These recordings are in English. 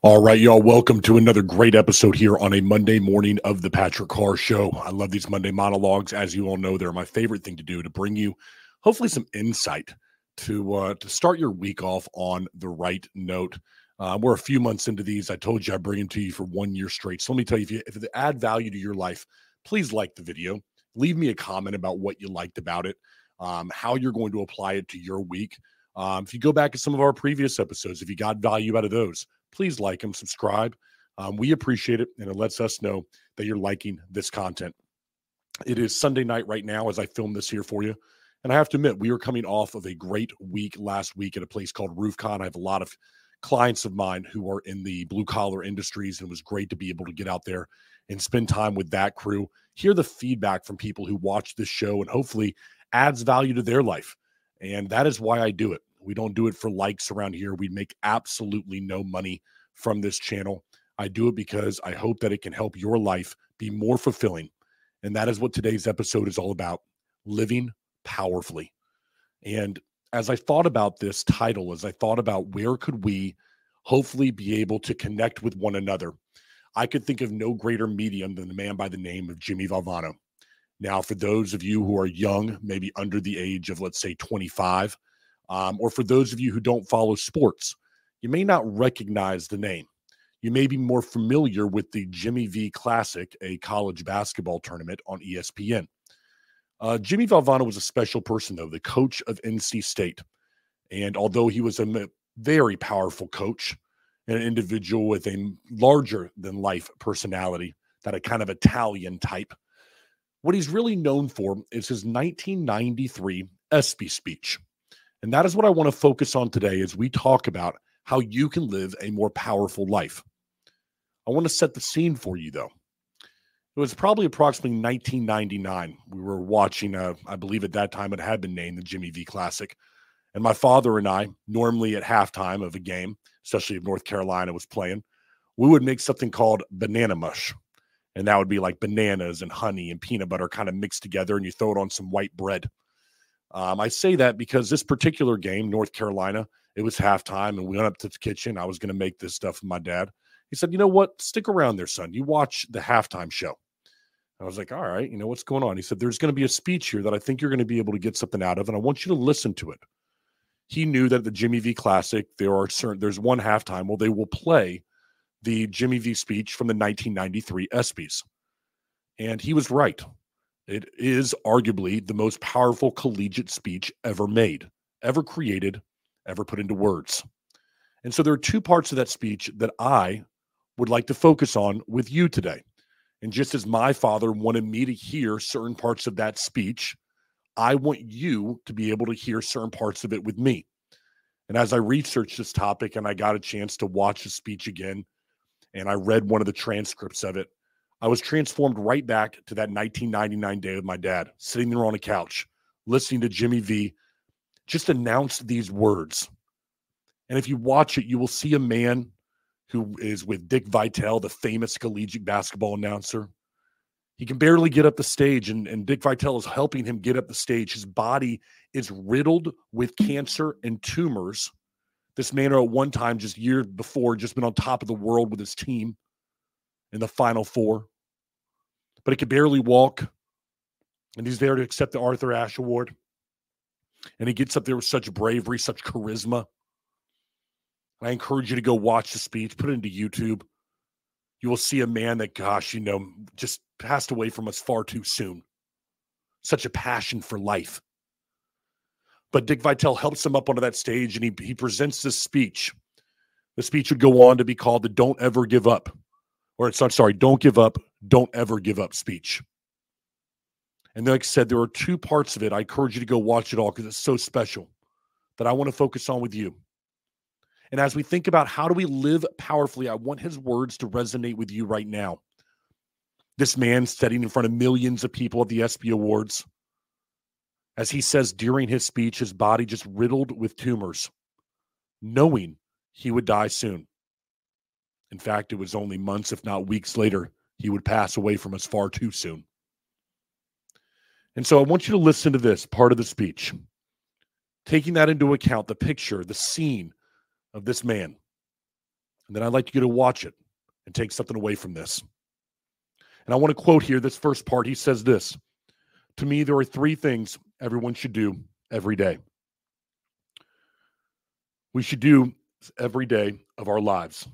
All right, y'all. Welcome to another great episode here on a Monday morning of the Patrick Carr Show. I love these Monday monologues. As you all know, they're my favorite thing to do to bring you hopefully some insight to uh, to start your week off on the right note. Uh, we're a few months into these. I told you I bring them to you for one year straight. So let me tell you, if, you, if they add value to your life, please like the video. Leave me a comment about what you liked about it, um, how you're going to apply it to your week. Um, if you go back to some of our previous episodes, if you got value out of those, please like them, subscribe. Um, we appreciate it, and it lets us know that you're liking this content. It is Sunday night right now as I film this here for you. And I have to admit, we are coming off of a great week last week at a place called RoofCon. I have a lot of clients of mine who are in the blue collar industries, and it was great to be able to get out there and spend time with that crew, hear the feedback from people who watch this show, and hopefully adds value to their life. And that is why I do it. We don't do it for likes around here. We make absolutely no money from this channel. I do it because I hope that it can help your life be more fulfilling. And that is what today's episode is all about living powerfully. And as I thought about this title, as I thought about where could we hopefully be able to connect with one another, I could think of no greater medium than the man by the name of Jimmy Valvano. Now, for those of you who are young, maybe under the age of, let's say, 25, um, or for those of you who don't follow sports, you may not recognize the name. You may be more familiar with the Jimmy V Classic, a college basketball tournament on ESPN. Uh, Jimmy Valvano was a special person, though, the coach of NC State. And although he was a very powerful coach, an individual with a larger than life personality, that a kind of Italian type, what he's really known for is his 1993 ESPY speech. And that is what I want to focus on today as we talk about how you can live a more powerful life. I want to set the scene for you, though. It was probably approximately 1999. We were watching, uh, I believe at that time it had been named the Jimmy V Classic. And my father and I, normally at halftime of a game, especially if North Carolina was playing, we would make something called banana mush. And that would be like bananas and honey and peanut butter kind of mixed together, and you throw it on some white bread. Um, I say that because this particular game, North Carolina, it was halftime, and we went up to the kitchen. I was going to make this stuff with my dad. He said, "You know what? Stick around there, son. You watch the halftime show." I was like, "All right, you know what's going on?" He said, "There's going to be a speech here that I think you're going to be able to get something out of, and I want you to listen to it." He knew that the Jimmy V Classic, there are certain there's one halftime. Well, they will play the Jimmy V speech from the 1993 ESPYS, and he was right. It is arguably the most powerful collegiate speech ever made, ever created, ever put into words. And so there are two parts of that speech that I would like to focus on with you today. And just as my father wanted me to hear certain parts of that speech, I want you to be able to hear certain parts of it with me. And as I researched this topic and I got a chance to watch the speech again, and I read one of the transcripts of it, I was transformed right back to that 1999 day with my dad, sitting there on a couch, listening to Jimmy V just announce these words. And if you watch it, you will see a man who is with Dick Vitale, the famous collegiate basketball announcer. He can barely get up the stage, and, and Dick Vitale is helping him get up the stage. His body is riddled with cancer and tumors. This man, at one time, just years before, just been on top of the world with his team in the final four, but he could barely walk. And he's there to accept the Arthur Ashe Award. And he gets up there with such bravery, such charisma. I encourage you to go watch the speech, put it into YouTube. You will see a man that, gosh, you know, just passed away from us far too soon. Such a passion for life. But Dick Vitale helps him up onto that stage and he, he presents this speech. The speech would go on to be called the Don't Ever Give Up or it's I'm sorry, don't give up, don't ever give up speech. And like I said, there are two parts of it. I encourage you to go watch it all because it's so special that I want to focus on with you. And as we think about how do we live powerfully, I want his words to resonate with you right now. This man sitting in front of millions of people at the ESPY Awards, as he says during his speech, his body just riddled with tumors, knowing he would die soon. In fact, it was only months, if not weeks later, he would pass away from us far too soon. And so I want you to listen to this part of the speech. Taking that into account, the picture, the scene of this man. And then I'd like you to watch it and take something away from this. And I want to quote here this first part. He says this To me, there are three things everyone should do every day. We should do every day of our lives.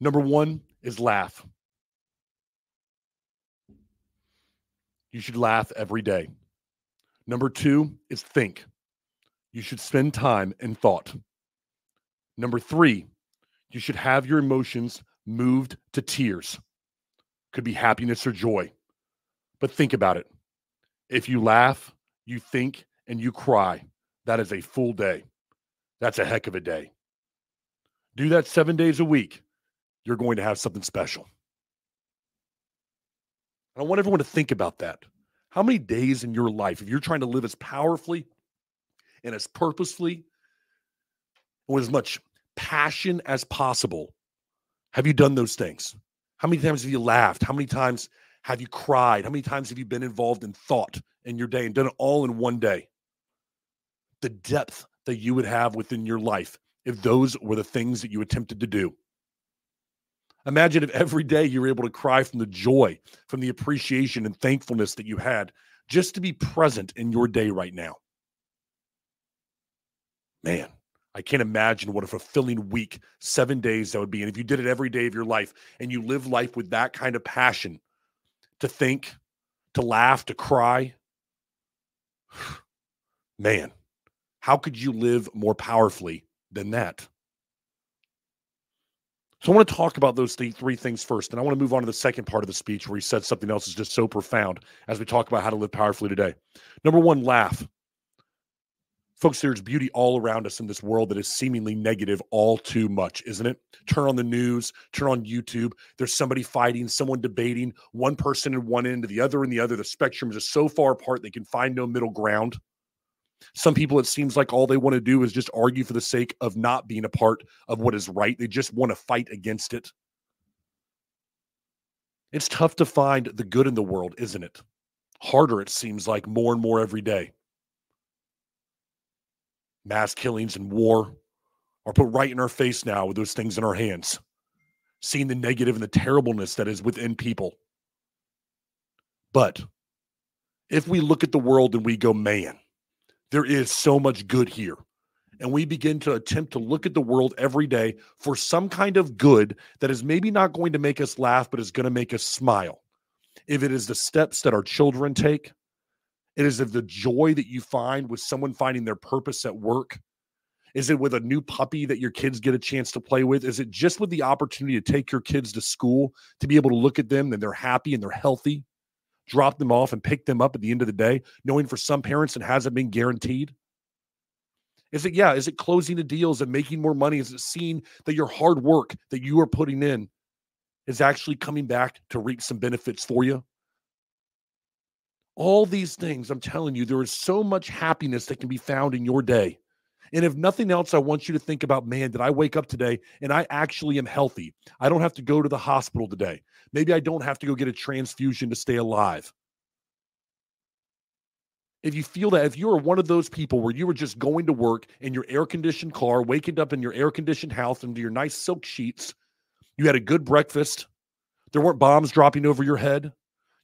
Number one is laugh. You should laugh every day. Number two is think. You should spend time in thought. Number three, you should have your emotions moved to tears. Could be happiness or joy. But think about it. If you laugh, you think, and you cry, that is a full day. That's a heck of a day. Do that seven days a week. You're going to have something special. I want everyone to think about that. How many days in your life, if you're trying to live as powerfully and as purposefully with as much passion as possible, have you done those things? How many times have you laughed? How many times have you cried? How many times have you been involved in thought in your day and done it all in one day? The depth that you would have within your life if those were the things that you attempted to do. Imagine if every day you were able to cry from the joy, from the appreciation and thankfulness that you had just to be present in your day right now. Man, I can't imagine what a fulfilling week, seven days that would be. And if you did it every day of your life and you live life with that kind of passion to think, to laugh, to cry, man, how could you live more powerfully than that? So I want to talk about those th- three things first. And I want to move on to the second part of the speech where he said something else is just so profound as we talk about how to live powerfully today. Number one, laugh. Folks, there's beauty all around us in this world that is seemingly negative all too much, isn't it? Turn on the news, turn on YouTube. There's somebody fighting, someone debating, one person in one end, to the other in the other. The spectrum is just so far apart they can find no middle ground. Some people, it seems like all they want to do is just argue for the sake of not being a part of what is right. They just want to fight against it. It's tough to find the good in the world, isn't it? Harder, it seems like, more and more every day mass killings and war are put right in our face now with those things in our hands, seeing the negative and the terribleness that is within people. But if we look at the world and we go, man, there is so much good here. And we begin to attempt to look at the world every day for some kind of good that is maybe not going to make us laugh, but is going to make us smile. If it is the steps that our children take, it is of the joy that you find with someone finding their purpose at work. Is it with a new puppy that your kids get a chance to play with? Is it just with the opportunity to take your kids to school to be able to look at them and they're happy and they're healthy, drop them off and pick them up at the end of the day, knowing for some parents it hasn't been guaranteed? Is it, yeah, is it closing the deals and making more money? Is it seeing that your hard work that you are putting in is actually coming back to reap some benefits for you? All these things, I'm telling you, there is so much happiness that can be found in your day. And if nothing else, I want you to think about man, did I wake up today and I actually am healthy? I don't have to go to the hospital today. Maybe I don't have to go get a transfusion to stay alive. If you feel that, if you are one of those people where you were just going to work in your air conditioned car, waking up in your air conditioned house under your nice silk sheets, you had a good breakfast, there weren't bombs dropping over your head,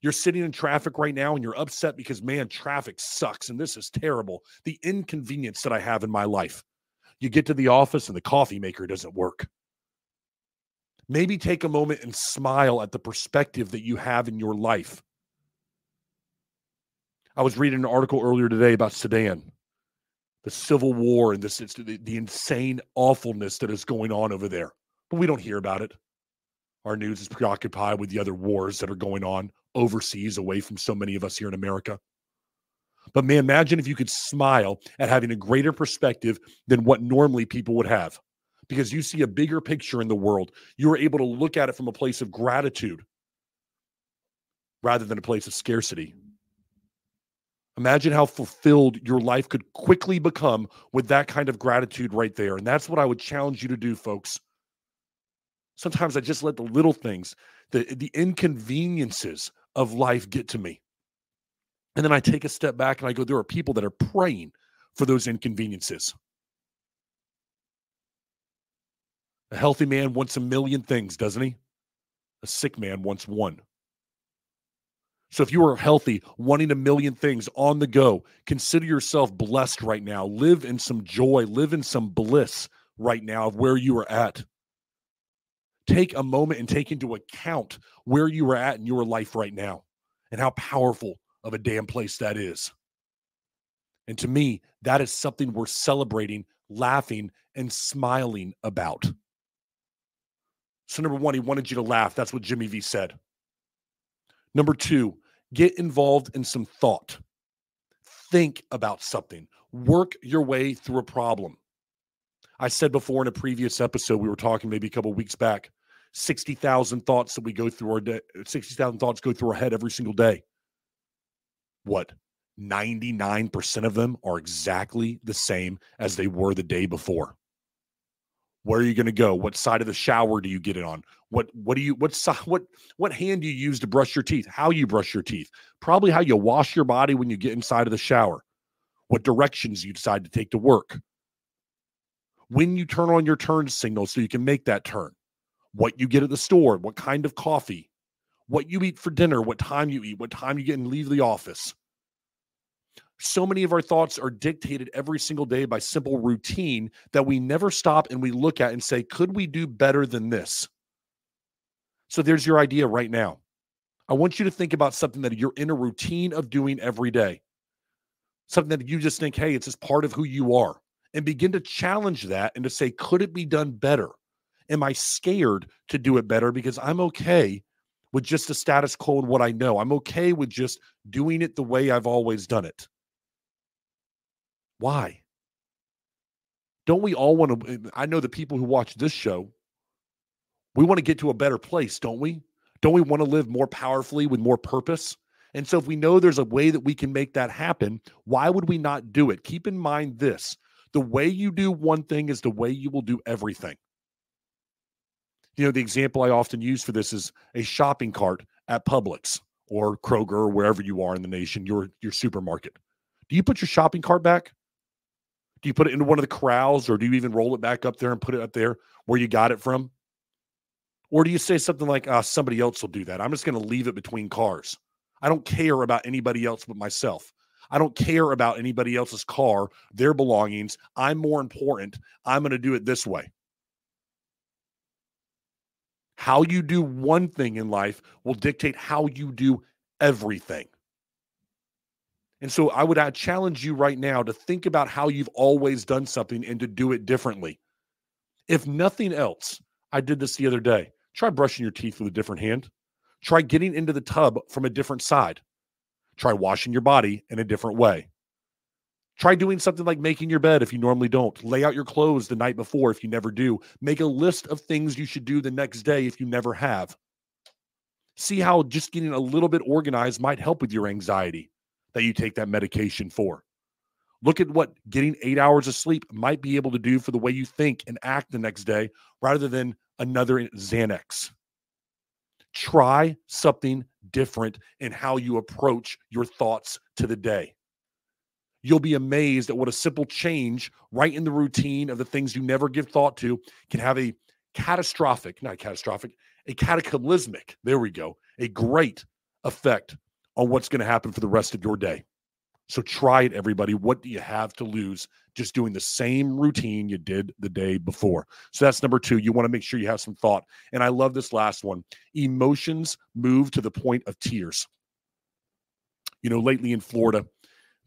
you're sitting in traffic right now and you're upset because, man, traffic sucks and this is terrible. The inconvenience that I have in my life. You get to the office and the coffee maker doesn't work. Maybe take a moment and smile at the perspective that you have in your life. I was reading an article earlier today about Sudan, the civil war, and this the, the insane awfulness that is going on over there. But we don't hear about it. Our news is preoccupied with the other wars that are going on overseas away from so many of us here in America. But man, imagine if you could smile at having a greater perspective than what normally people would have because you see a bigger picture in the world. You are able to look at it from a place of gratitude rather than a place of scarcity. Imagine how fulfilled your life could quickly become with that kind of gratitude right there. And that's what I would challenge you to do, folks. Sometimes I just let the little things, the, the inconveniences of life get to me. And then I take a step back and I go, there are people that are praying for those inconveniences. A healthy man wants a million things, doesn't he? A sick man wants one. So if you are healthy, wanting a million things on the go, consider yourself blessed right now. Live in some joy, live in some bliss right now of where you are at. Take a moment and take into account where you are at in your life right now and how powerful of a damn place that is. And to me, that is something we're celebrating, laughing, and smiling about. So, number one, he wanted you to laugh. That's what Jimmy V said. Number two, get involved in some thought. Think about something, work your way through a problem. I said before in a previous episode, we were talking maybe a couple weeks back 60,000 thoughts that we go through our day, 60,000 thoughts go through our head every single day. What? 99% of them are exactly the same as they were the day before. Where are you going to go? What side of the shower do you get it on? What what do you what what what hand do you use to brush your teeth? How you brush your teeth? Probably how you wash your body when you get inside of the shower. What directions you decide to take to work. When you turn on your turn signal so you can make that turn. What you get at the store, what kind of coffee, what you eat for dinner, what time you eat, what time you get and leave the office so many of our thoughts are dictated every single day by simple routine that we never stop and we look at and say, could we do better than this? So there's your idea right now. I want you to think about something that you're in a routine of doing every day, something that you just think, hey, it's just part of who you are, and begin to challenge that and to say, could it be done better? Am I scared to do it better because I'm okay with just the status quo and what I know? I'm okay with just doing it the way I've always done it. Why? Don't we all want to? Eh, I know the people who watch this show, we want to get to a better place, don't we? Don't we want to live more powerfully with more purpose? And so, if we know there's a way that we can make that happen, why would we not do it? Keep in mind this the way you do one thing is the way you will do everything. You know, the example I often use for this is a shopping cart at Publix or Kroger or wherever you are in the nation, your, your supermarket. Do you put your shopping cart back? Do you put it into one of the corrals or do you even roll it back up there and put it up there where you got it from? Or do you say something like, ah, somebody else will do that? I'm just going to leave it between cars. I don't care about anybody else but myself. I don't care about anybody else's car, their belongings. I'm more important. I'm going to do it this way. How you do one thing in life will dictate how you do everything. And so I would challenge you right now to think about how you've always done something and to do it differently. If nothing else, I did this the other day. Try brushing your teeth with a different hand. Try getting into the tub from a different side. Try washing your body in a different way. Try doing something like making your bed if you normally don't. Lay out your clothes the night before if you never do. Make a list of things you should do the next day if you never have. See how just getting a little bit organized might help with your anxiety that you take that medication for. Look at what getting eight hours of sleep might be able to do for the way you think and act the next day rather than another Xanax. Try something different in how you approach your thoughts to the day. You'll be amazed at what a simple change right in the routine of the things you never give thought to can have a catastrophic, not catastrophic, a cataclysmic, there we go, a great effect on what's going to happen for the rest of your day. So try it, everybody. What do you have to lose just doing the same routine you did the day before? So that's number two. You want to make sure you have some thought. And I love this last one emotions move to the point of tears. You know, lately in Florida,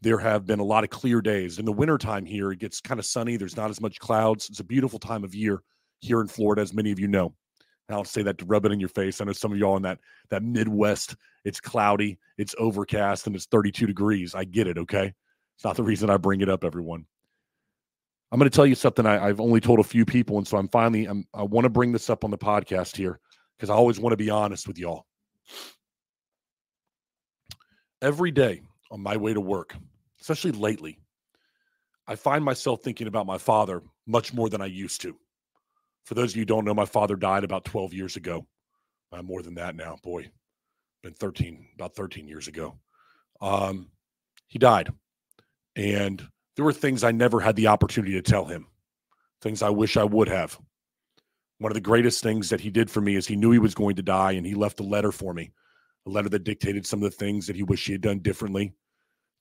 there have been a lot of clear days. In the wintertime here, it gets kind of sunny. There's not as much clouds. It's a beautiful time of year here in Florida, as many of you know. I'll say that to rub it in your face. I know some of y'all in that that Midwest, it's cloudy, it's overcast, and it's 32 degrees. I get it. Okay, it's not the reason I bring it up, everyone. I'm going to tell you something I, have only told a few people, and so I'm finally I'm, I want to bring this up on the podcast here because I always want to be honest with y'all. Every day on my way to work, especially lately, I find myself thinking about my father much more than I used to. For those of you who don't know, my father died about 12 years ago. Uh, more than that now, boy, been 13, about 13 years ago. Um, he died. And there were things I never had the opportunity to tell him, things I wish I would have. One of the greatest things that he did for me is he knew he was going to die and he left a letter for me, a letter that dictated some of the things that he wished he had done differently,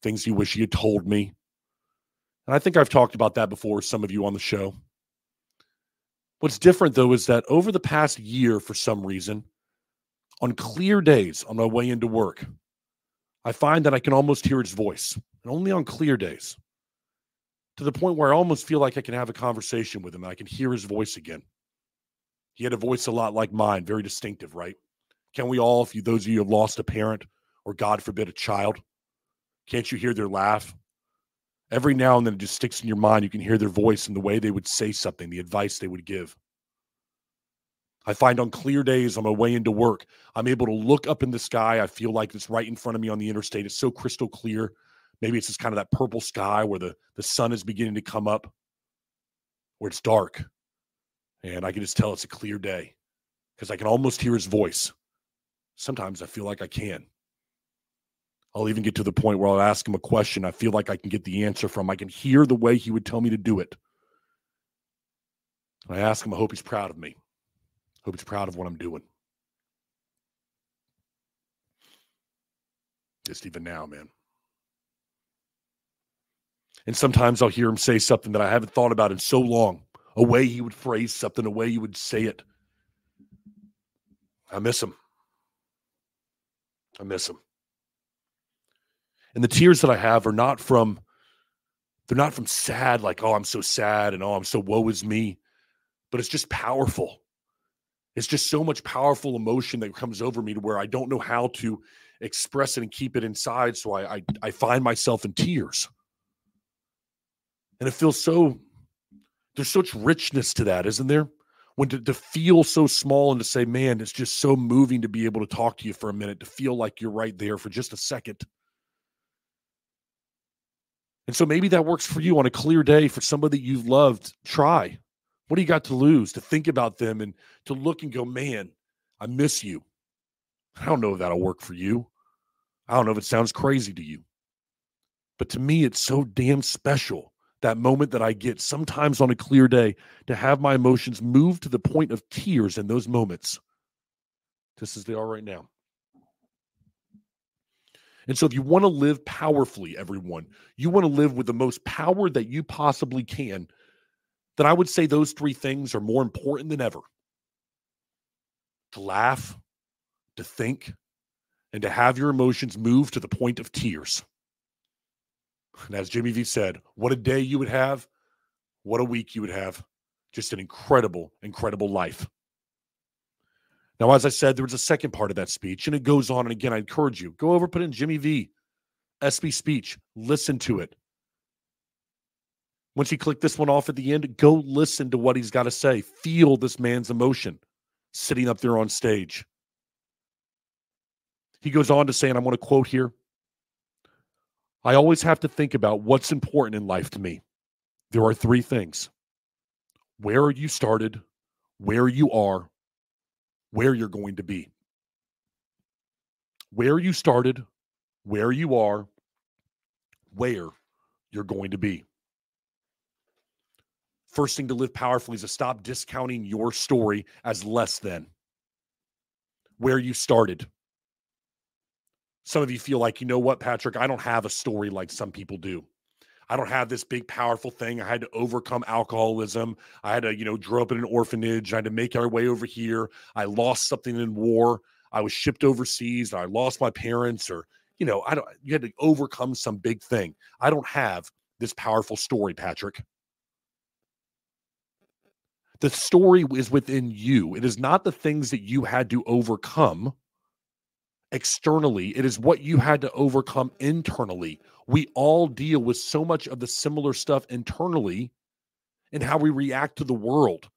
things he wished he had told me. And I think I've talked about that before some of you on the show. What's different though is that over the past year, for some reason, on clear days on my way into work, I find that I can almost hear his voice, and only on clear days, to the point where I almost feel like I can have a conversation with him I can hear his voice again. He had a voice a lot like mine, very distinctive, right? Can we all, if you those of you have lost a parent or God forbid a child, can't you hear their laugh? Every now and then it just sticks in your mind. You can hear their voice and the way they would say something, the advice they would give. I find on clear days on my way into work, I'm able to look up in the sky. I feel like it's right in front of me on the interstate. It's so crystal clear. Maybe it's just kind of that purple sky where the, the sun is beginning to come up, where it's dark. And I can just tell it's a clear day because I can almost hear his voice. Sometimes I feel like I can. I'll even get to the point where I'll ask him a question. I feel like I can get the answer from. I can hear the way he would tell me to do it. And I ask him, I hope he's proud of me. Hope he's proud of what I'm doing. Just even now, man. And sometimes I'll hear him say something that I haven't thought about in so long, a way he would phrase something, a way he would say it. I miss him. I miss him. And the tears that I have are not from, they're not from sad, like, oh, I'm so sad and oh, I'm so woe is me, but it's just powerful. It's just so much powerful emotion that comes over me to where I don't know how to express it and keep it inside. So I, I, I find myself in tears. And it feels so, there's such richness to that, isn't there? When to, to feel so small and to say, man, it's just so moving to be able to talk to you for a minute, to feel like you're right there for just a second. And so maybe that works for you on a clear day for somebody that you've loved. Try. What do you got to lose? To think about them and to look and go, man, I miss you. I don't know if that'll work for you. I don't know if it sounds crazy to you. But to me, it's so damn special that moment that I get sometimes on a clear day to have my emotions move to the point of tears in those moments, just as they are right now. And so, if you want to live powerfully, everyone, you want to live with the most power that you possibly can, then I would say those three things are more important than ever to laugh, to think, and to have your emotions move to the point of tears. And as Jimmy V said, what a day you would have, what a week you would have. Just an incredible, incredible life. Now, as I said, there was a second part of that speech, and it goes on. And again, I encourage you go over, put in Jimmy V, ESPY speech, listen to it. Once you click this one off at the end, go listen to what he's got to say. Feel this man's emotion sitting up there on stage. He goes on to say, and I'm going to quote here I always have to think about what's important in life to me. There are three things where you started, where you are, where you're going to be. Where you started, where you are, where you're going to be. First thing to live powerfully is to stop discounting your story as less than where you started. Some of you feel like, you know what, Patrick, I don't have a story like some people do. I don't have this big, powerful thing. I had to overcome alcoholism. I had to, you know, grow up in an orphanage. I had to make our way over here. I lost something in war. I was shipped overseas. I lost my parents, or, you know, I don't, you had to overcome some big thing. I don't have this powerful story, Patrick. The story is within you. It is not the things that you had to overcome externally, it is what you had to overcome internally. We all deal with so much of the similar stuff internally and how we react to the world.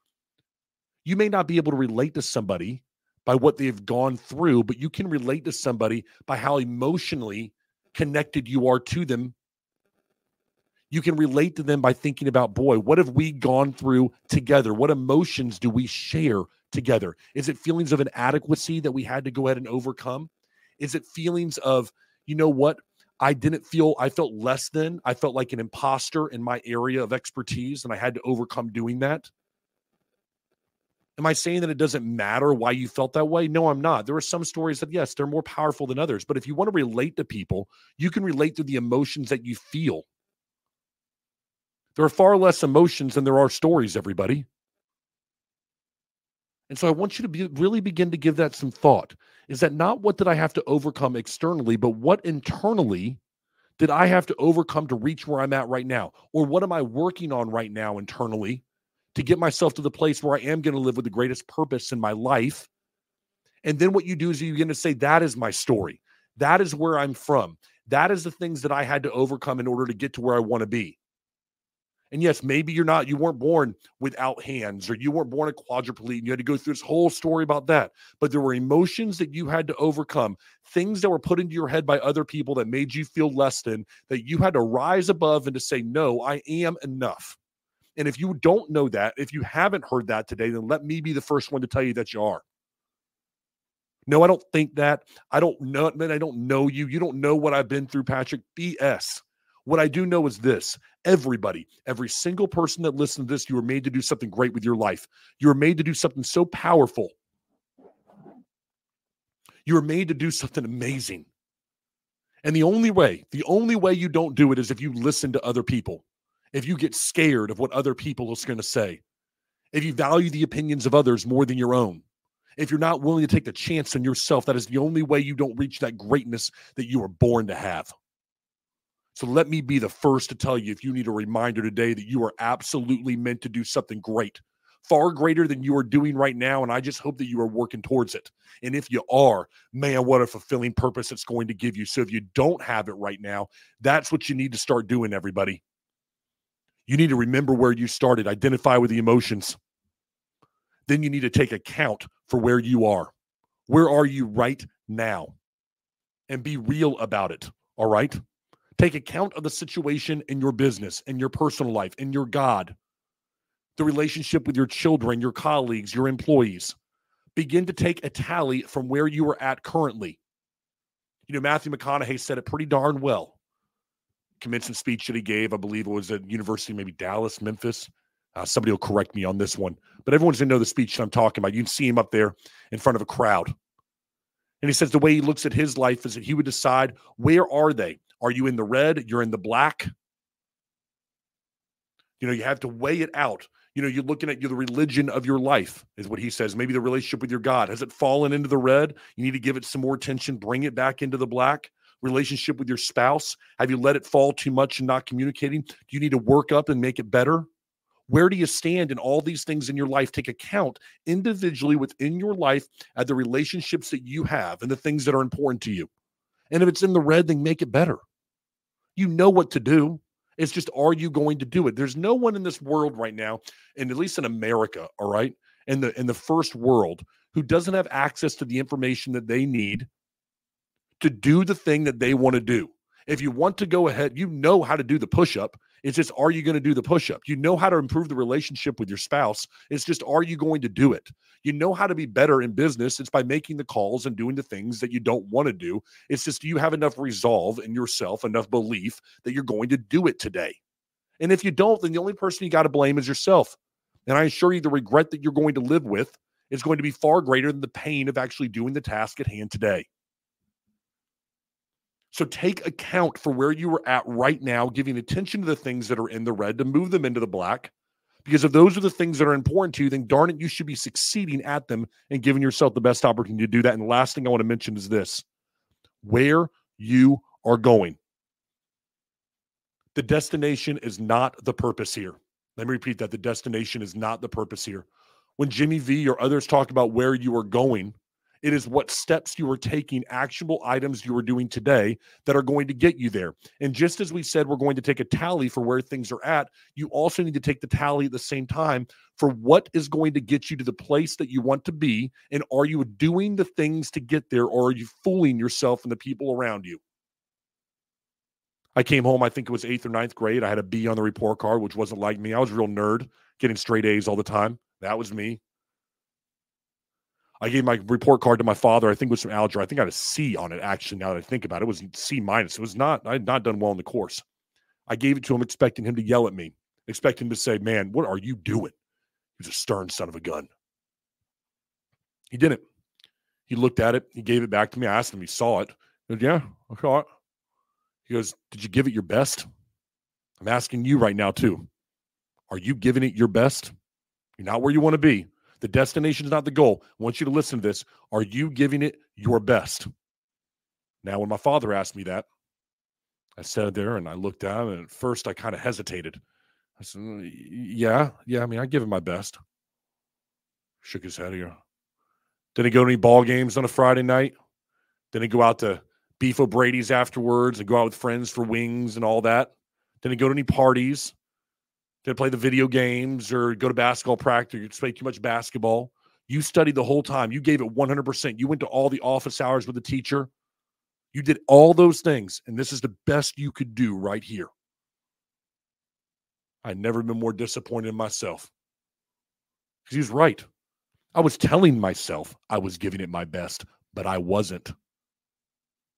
You may not be able to relate to somebody by what they've gone through, but you can relate to somebody by how emotionally connected you are to them. You can relate to them by thinking about, boy, what have we gone through together? What emotions do we share together? Is it feelings of inadequacy that we had to go ahead and overcome? Is it feelings of, you know what? I didn't feel, I felt less than, I felt like an imposter in my area of expertise, and I had to overcome doing that. Am I saying that it doesn't matter why you felt that way? No, I'm not. There are some stories that, yes, they're more powerful than others. But if you want to relate to people, you can relate to the emotions that you feel. There are far less emotions than there are stories, everybody. And so I want you to be, really begin to give that some thought. Is that not what did I have to overcome externally, but what internally did I have to overcome to reach where I'm at right now? Or what am I working on right now internally to get myself to the place where I am going to live with the greatest purpose in my life? And then what you do is you begin to say, that is my story. That is where I'm from. That is the things that I had to overcome in order to get to where I want to be. And yes, maybe you're not, you weren't born without hands or you weren't born a quadriplegic. And you had to go through this whole story about that. But there were emotions that you had to overcome, things that were put into your head by other people that made you feel less than, that you had to rise above and to say, no, I am enough. And if you don't know that, if you haven't heard that today, then let me be the first one to tell you that you are. No, I don't think that. I don't know. Man, I don't know you. You don't know what I've been through, Patrick. BS. What I do know is this everybody, every single person that listens to this, you are made to do something great with your life. You are made to do something so powerful. You are made to do something amazing. And the only way, the only way you don't do it is if you listen to other people, if you get scared of what other people are going to say, if you value the opinions of others more than your own, if you're not willing to take the chance on yourself, that is the only way you don't reach that greatness that you were born to have. So let me be the first to tell you if you need a reminder today that you are absolutely meant to do something great, far greater than you are doing right now. And I just hope that you are working towards it. And if you are, man, what a fulfilling purpose it's going to give you. So if you don't have it right now, that's what you need to start doing, everybody. You need to remember where you started, identify with the emotions. Then you need to take account for where you are. Where are you right now? And be real about it. All right. Take account of the situation in your business, in your personal life, in your God, the relationship with your children, your colleagues, your employees. Begin to take a tally from where you are at currently. You know, Matthew McConaughey said it pretty darn well. Commencement speech that he gave, I believe it was at University, maybe Dallas, Memphis. Uh, somebody will correct me on this one, but everyone's gonna know the speech that I'm talking about. You can see him up there in front of a crowd. And he says the way he looks at his life is that he would decide where are they? Are you in the red? You're in the black. You know, you have to weigh it out. You know, you're looking at you the religion of your life, is what he says. Maybe the relationship with your God. Has it fallen into the red? You need to give it some more attention, bring it back into the black. Relationship with your spouse. Have you let it fall too much and not communicating? Do you need to work up and make it better? Where do you stand in all these things in your life? Take account individually within your life at the relationships that you have and the things that are important to you. And if it's in the red, then make it better. You know what to do. It's just, are you going to do it? There's no one in this world right now, and at least in America, all right, in the in the first world, who doesn't have access to the information that they need to do the thing that they want to do. If you want to go ahead, you know how to do the push up. It's just, are you going to do the push up? You know how to improve the relationship with your spouse. It's just, are you going to do it? You know how to be better in business. It's by making the calls and doing the things that you don't want to do. It's just, do you have enough resolve in yourself, enough belief that you're going to do it today? And if you don't, then the only person you got to blame is yourself. And I assure you, the regret that you're going to live with is going to be far greater than the pain of actually doing the task at hand today. So take account for where you are at right now, giving attention to the things that are in the red to move them into the black. Because if those are the things that are important to you, then darn it, you should be succeeding at them and giving yourself the best opportunity to do that. And the last thing I want to mention is this where you are going. The destination is not the purpose here. Let me repeat that. The destination is not the purpose here. When Jimmy V or others talk about where you are going, it is what steps you are taking, actionable items you are doing today that are going to get you there. And just as we said, we're going to take a tally for where things are at, you also need to take the tally at the same time for what is going to get you to the place that you want to be. And are you doing the things to get there, or are you fooling yourself and the people around you? I came home, I think it was eighth or ninth grade. I had a B on the report card, which wasn't like me. I was a real nerd, getting straight A's all the time. That was me. I gave my report card to my father. I think it was from algebra. I think I had a C on it. Actually, now that I think about it, it was C minus. It was not. I had not done well in the course. I gave it to him, expecting him to yell at me, expecting him to say, "Man, what are you doing?" He's a stern son of a gun. He didn't. He looked at it. He gave it back to me. I asked him. He saw it. He goes, "Yeah, I saw it." He goes, "Did you give it your best?" I'm asking you right now too. Are you giving it your best? You're not where you want to be. The destination is not the goal. I want you to listen to this. Are you giving it your best? Now, when my father asked me that, I sat there and I looked down, and at first I kind of hesitated. I said, "Mm, Yeah, yeah, I mean, I give it my best. Shook his head here. Didn't he go to any ball games on a Friday night? Didn't he go out to Beef O'Brady's afterwards and go out with friends for wings and all that? Didn't he go to any parties? He play the video games or go to basketball practice? You play too much basketball. You studied the whole time. You gave it 100%. You went to all the office hours with the teacher. You did all those things. And this is the best you could do right here. I'd never been more disappointed in myself. Because he was right. I was telling myself I was giving it my best, but I wasn't.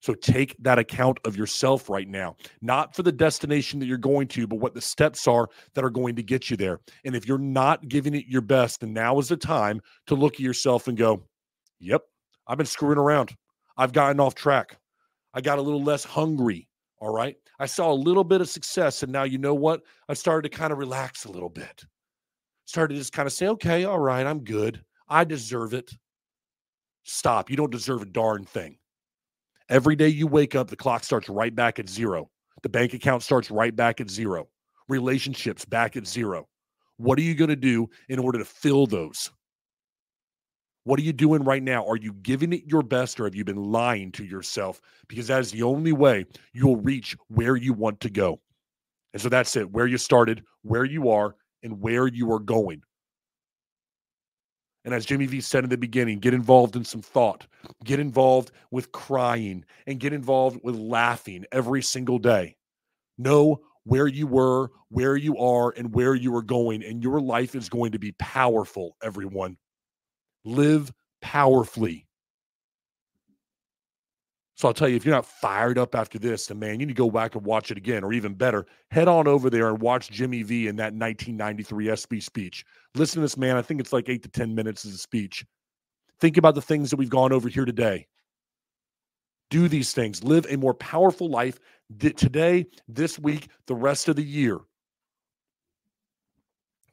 So take that account of yourself right now, not for the destination that you're going to, but what the steps are that are going to get you there. And if you're not giving it your best, then now is the time to look at yourself and go, Yep, I've been screwing around. I've gotten off track. I got a little less hungry. All right. I saw a little bit of success. And now you know what? I started to kind of relax a little bit. Started to just kind of say, okay, all right, I'm good. I deserve it. Stop. You don't deserve a darn thing. Every day you wake up, the clock starts right back at zero. The bank account starts right back at zero. Relationships back at zero. What are you going to do in order to fill those? What are you doing right now? Are you giving it your best or have you been lying to yourself? Because that is the only way you'll reach where you want to go. And so that's it where you started, where you are, and where you are going. And as Jimmy V said in the beginning, get involved in some thought, get involved with crying, and get involved with laughing every single day. Know where you were, where you are, and where you are going. And your life is going to be powerful, everyone. Live powerfully. So I'll tell you, if you're not fired up after this, then man, you need to go back and watch it again, or even better, head on over there and watch Jimmy V in that 1993 ESPY speech. Listen to this, man. I think it's like eight to 10 minutes as a speech. Think about the things that we've gone over here today. Do these things. Live a more powerful life today, this week, the rest of the year.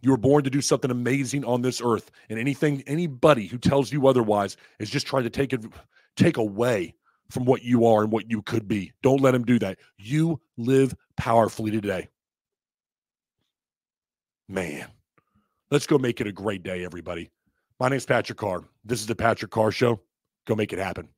You were born to do something amazing on this earth, and anything, anybody who tells you otherwise is just trying to take it, take away from what you are and what you could be. Don't let him do that. You live powerfully today. Man, let's go make it a great day, everybody. My name is Patrick Carr. This is the Patrick Carr Show. Go make it happen.